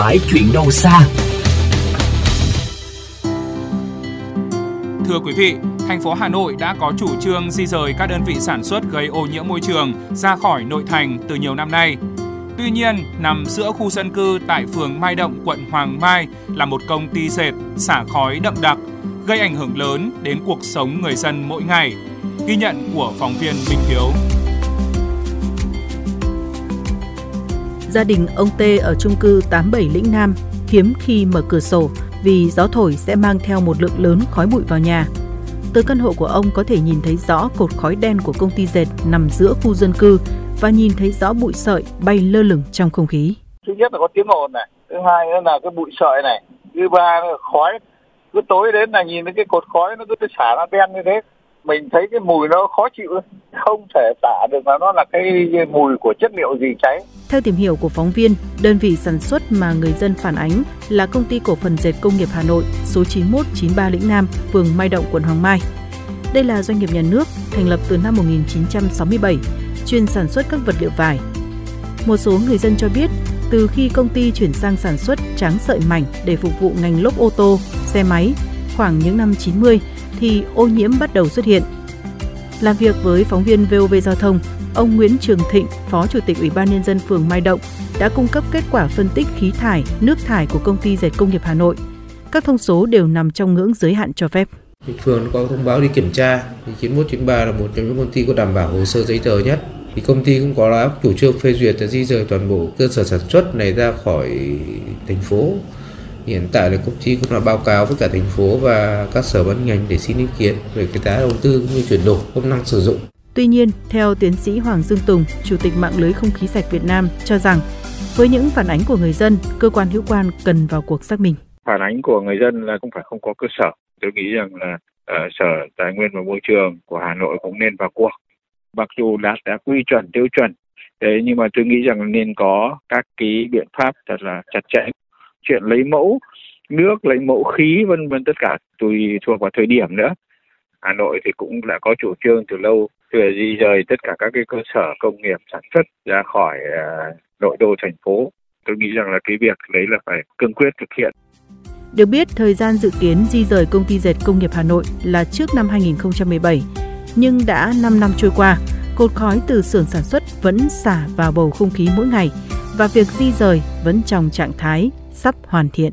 phải chuyện đâu xa. Thưa quý vị, thành phố Hà Nội đã có chủ trương di rời các đơn vị sản xuất gây ô nhiễm môi trường ra khỏi nội thành từ nhiều năm nay. Tuy nhiên, nằm giữa khu dân cư tại phường Mai Động, quận Hoàng Mai là một công ty dệt xả khói đậm đặc, gây ảnh hưởng lớn đến cuộc sống người dân mỗi ngày. Ghi nhận của phóng viên Minh Hiếu. Gia đình ông T ở chung cư 87 Lĩnh Nam hiếm khi mở cửa sổ vì gió thổi sẽ mang theo một lượng lớn khói bụi vào nhà. Từ căn hộ của ông có thể nhìn thấy rõ cột khói đen của công ty dệt nằm giữa khu dân cư và nhìn thấy rõ bụi sợi bay lơ lửng trong không khí. Thứ nhất là có tiếng ồn này, thứ hai nữa là cái bụi sợi này, thứ ba là khói. Cứ tối đến là nhìn thấy cái cột khói nó cứ xả ra đen như thế mình thấy cái mùi nó khó chịu không thể tả được là nó là cái mùi của chất liệu gì cháy. Theo tìm hiểu của phóng viên, đơn vị sản xuất mà người dân phản ánh là công ty cổ phần dệt công nghiệp Hà Nội số 9193 Lĩnh Nam, phường Mai Động, quận Hoàng Mai. Đây là doanh nghiệp nhà nước thành lập từ năm 1967, chuyên sản xuất các vật liệu vải. Một số người dân cho biết, từ khi công ty chuyển sang sản xuất tráng sợi mảnh để phục vụ ngành lốp ô tô, xe máy, khoảng những năm 90, thì ô nhiễm bắt đầu xuất hiện. Làm việc với phóng viên VOV Giao thông, ông Nguyễn Trường Thịnh, Phó Chủ tịch Ủy ban Nhân dân phường Mai Động, đã cung cấp kết quả phân tích khí thải, nước thải của công ty dệt công nghiệp Hà Nội. Các thông số đều nằm trong ngưỡng giới hạn cho phép. Phường có thông báo đi kiểm tra, thì 9193 là một trong những công ty có đảm bảo hồ sơ giấy tờ nhất. Thì công ty cũng có là chủ trương phê duyệt di rời toàn bộ cơ sở sản xuất này ra khỏi thành phố Hiện tại là công ty cũng là báo cáo với cả thành phố và các sở ban ngành để xin ý kiến về cái giá đầu tư như chuyển đổi công năng sử dụng. Tuy nhiên, theo tiến sĩ Hoàng Dương Tùng, Chủ tịch mạng lưới không khí sạch Việt Nam cho rằng với những phản ánh của người dân, cơ quan hữu quan cần vào cuộc xác minh. Phản ánh của người dân là không phải không có cơ sở. Tôi nghĩ rằng là uh, Sở Tài nguyên và Môi trường của Hà Nội cũng nên vào cuộc. Mặc dù đã đã quy chuẩn tiêu chuẩn, thế nhưng mà tôi nghĩ rằng nên có các cái biện pháp thật là chặt chẽ chuyện lấy mẫu nước lấy mẫu khí vân vân tất cả tùy thuộc vào thời điểm nữa. Hà Nội thì cũng đã có chủ trương từ lâu về di rời tất cả các cái cơ sở công nghiệp sản xuất ra khỏi à, nội đô thành phố. Tôi nghĩ rằng là cái việc đấy là phải cương quyết thực hiện. Được biết, thời gian dự kiến di rời công ty dệt công nghiệp Hà Nội là trước năm 2017, nhưng đã 5 năm trôi qua, cột khói từ xưởng sản xuất vẫn xả vào bầu không khí mỗi ngày và việc di rời vẫn trong trạng thái sắp hoàn thiện.